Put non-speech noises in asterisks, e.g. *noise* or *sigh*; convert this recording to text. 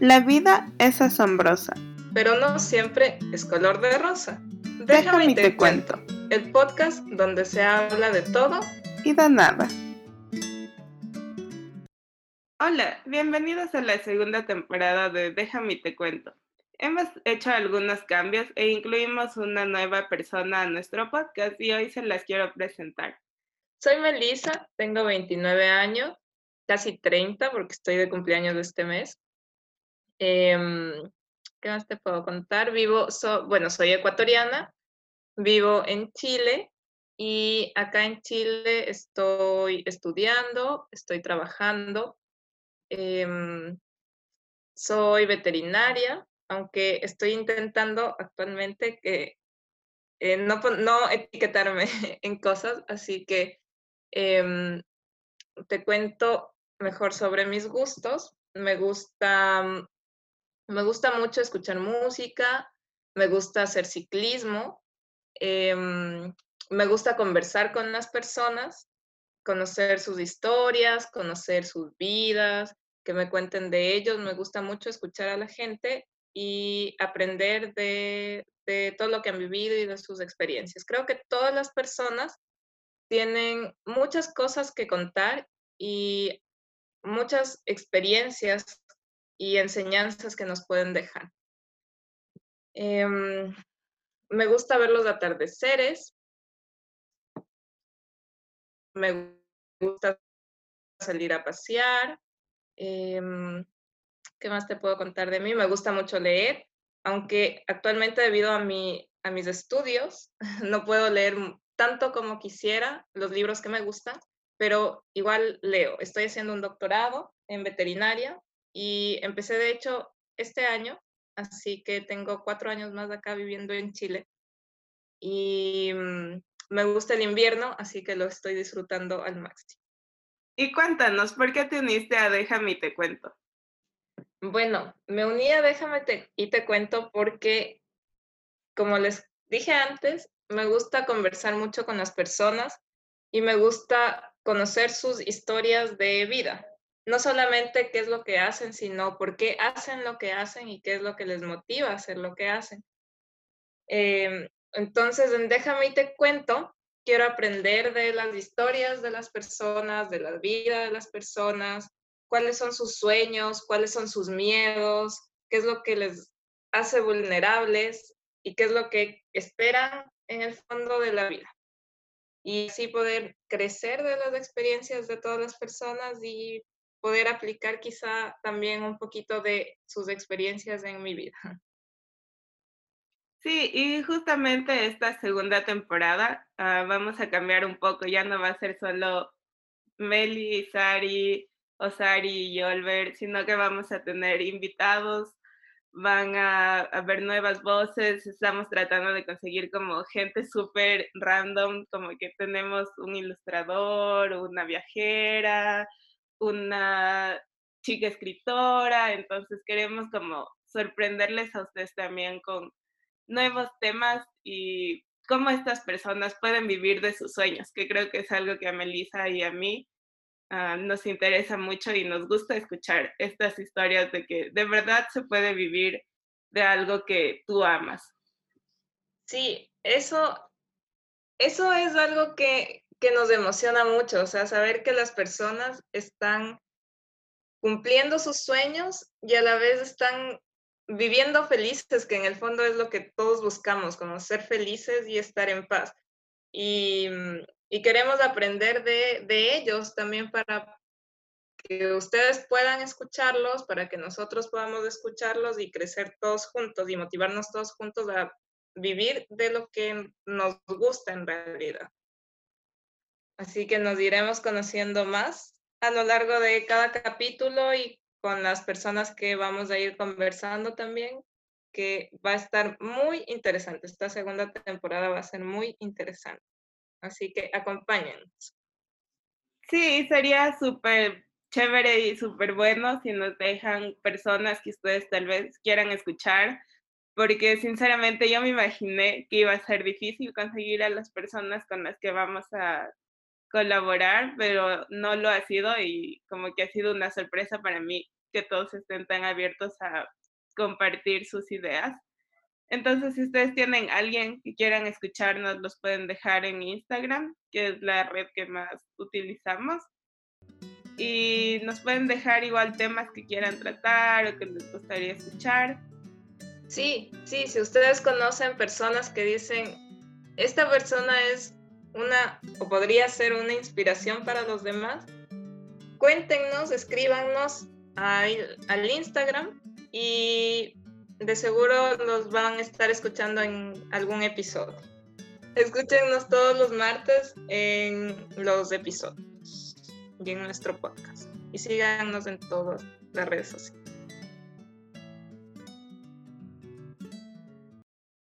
La vida es asombrosa. Pero no siempre es color de rosa. Déjame, y te, cuento. El podcast donde se habla de todo y de nada. Hola, bienvenidos a la segunda temporada de Déjame y te cuento. Hemos hecho algunos cambios e incluimos una nueva persona a nuestro podcast y hoy se las quiero presentar. Soy Melissa, tengo 29 años, casi 30 porque estoy de cumpleaños de este mes. Em, ¿Qué más te puedo contar? Vivo, bueno, soy ecuatoriana, vivo en Chile y acá en Chile estoy estudiando, estoy trabajando. Em, soy veterinaria, aunque estoy intentando actualmente que eh, no, no etiquetarme *laughs* en cosas, así que em, te cuento mejor sobre mis gustos. Me gusta me gusta mucho escuchar música, me gusta hacer ciclismo, em, me gusta conversar con las personas, conocer sus historias, conocer sus vidas, que me cuenten de ellos. Me gusta mucho escuchar a la gente y aprender de, de todo lo que han vivido y de sus experiencias. Creo que todas las personas tienen muchas cosas que contar y muchas experiencias y enseñanzas que nos pueden dejar. Em, me gusta ver los atardeceres. Me gusta salir a pasear. Em, ¿Qué más te puedo contar de mí? Me gusta mucho leer, aunque actualmente debido a, mi, a mis estudios *laughs* no puedo leer tanto como quisiera los libros que me gustan, pero igual leo. Estoy haciendo un doctorado en veterinaria y empecé, de hecho, este año, así que tengo cuatro años más acá viviendo en Chile. Y mm, me gusta el invierno, así que lo estoy disfrutando al máximo. Y cuéntanos, ¿por qué te uniste a Déjame y te cuento? Bueno, me uní a Déjame y te cuento porque, como les dije antes, me gusta conversar mucho con las personas y me gusta conocer sus historias de vida no solamente qué es lo que hacen, sino por qué hacen lo que hacen y qué es lo que les motiva a hacer lo que hacen. Em, entonces, en Déjame y te cuento, quiero aprender de las historias de las personas, de la vida de las personas, cuáles son sus sueños, cuáles son sus miedos, qué es lo que les hace vulnerables y qué es lo que esperan en el fondo de la vida. Y así poder crecer de las experiencias de todas las personas y poder aplicar quizá también un poquito de sus experiencias en mi vida. Sí, y justamente esta segunda temporada ah, vamos a cambiar un poco, ya no va a ser solo Meli, Sari, Osari y Olver, sino que vamos a tener invitados, van a, a ver nuevas voces, estamos tratando de conseguir como gente súper random, como que tenemos un ilustrador, una viajera, una chica escritora, entonces queremos como sorprenderles a ustedes también con nuevos temas y cómo estas personas pueden vivir de sus sueños, que creo que es algo que a Melissa y a mí ah, nos interesa mucho y nos gusta escuchar estas historias de que de verdad se puede vivir de algo que tú amas. Sí, eso, eso es algo que, que nos emociona mucho, o sea, saber que las personas están cumpliendo sus sueños y a la vez están viviendo felices, que en el fondo es lo que todos buscamos, como ser felices y estar en paz. Y, queremos aprender de, de ellos también para que ustedes puedan escucharlos, para que nosotros podamos escucharlos y crecer todos juntos y motivarnos todos juntos a vivir de lo que nos gusta en realidad. Así que nos iremos conociendo más a lo largo de cada capítulo y con las personas que vamos a ir conversando también, que va a estar muy interesante. Esta segunda temporada va a ser muy interesante. Así que acompáñenos. Sí, sería súper chévere y súper bueno si nos dejan personas que ustedes tal vez quieran escuchar, porque sinceramente yo me imaginé que iba a ser difícil conseguir a las personas con las que vamos a colaborar, pero no lo ha sido y como que ha sido una sorpresa para mí que todos estén tan abiertos a compartir sus ideas. Entonces, si ustedes tienen alguien que quieran escucharnos, los pueden dejar en Instagram, que es la red que más utilizamos. Y nos pueden dejar igual temas que quieran tratar o que les gustaría escuchar. Sí, sí, si ustedes conocen personas que dicen, esta persona es una o podría ser una inspiración para los demás, cuéntenos, escríbanos al, Instagram y de seguro nos van a estar escuchando en algún episodio. Escúchenos todos los martes en los episodios y en nuestro podcast. Y síganos en todas las redes sociales.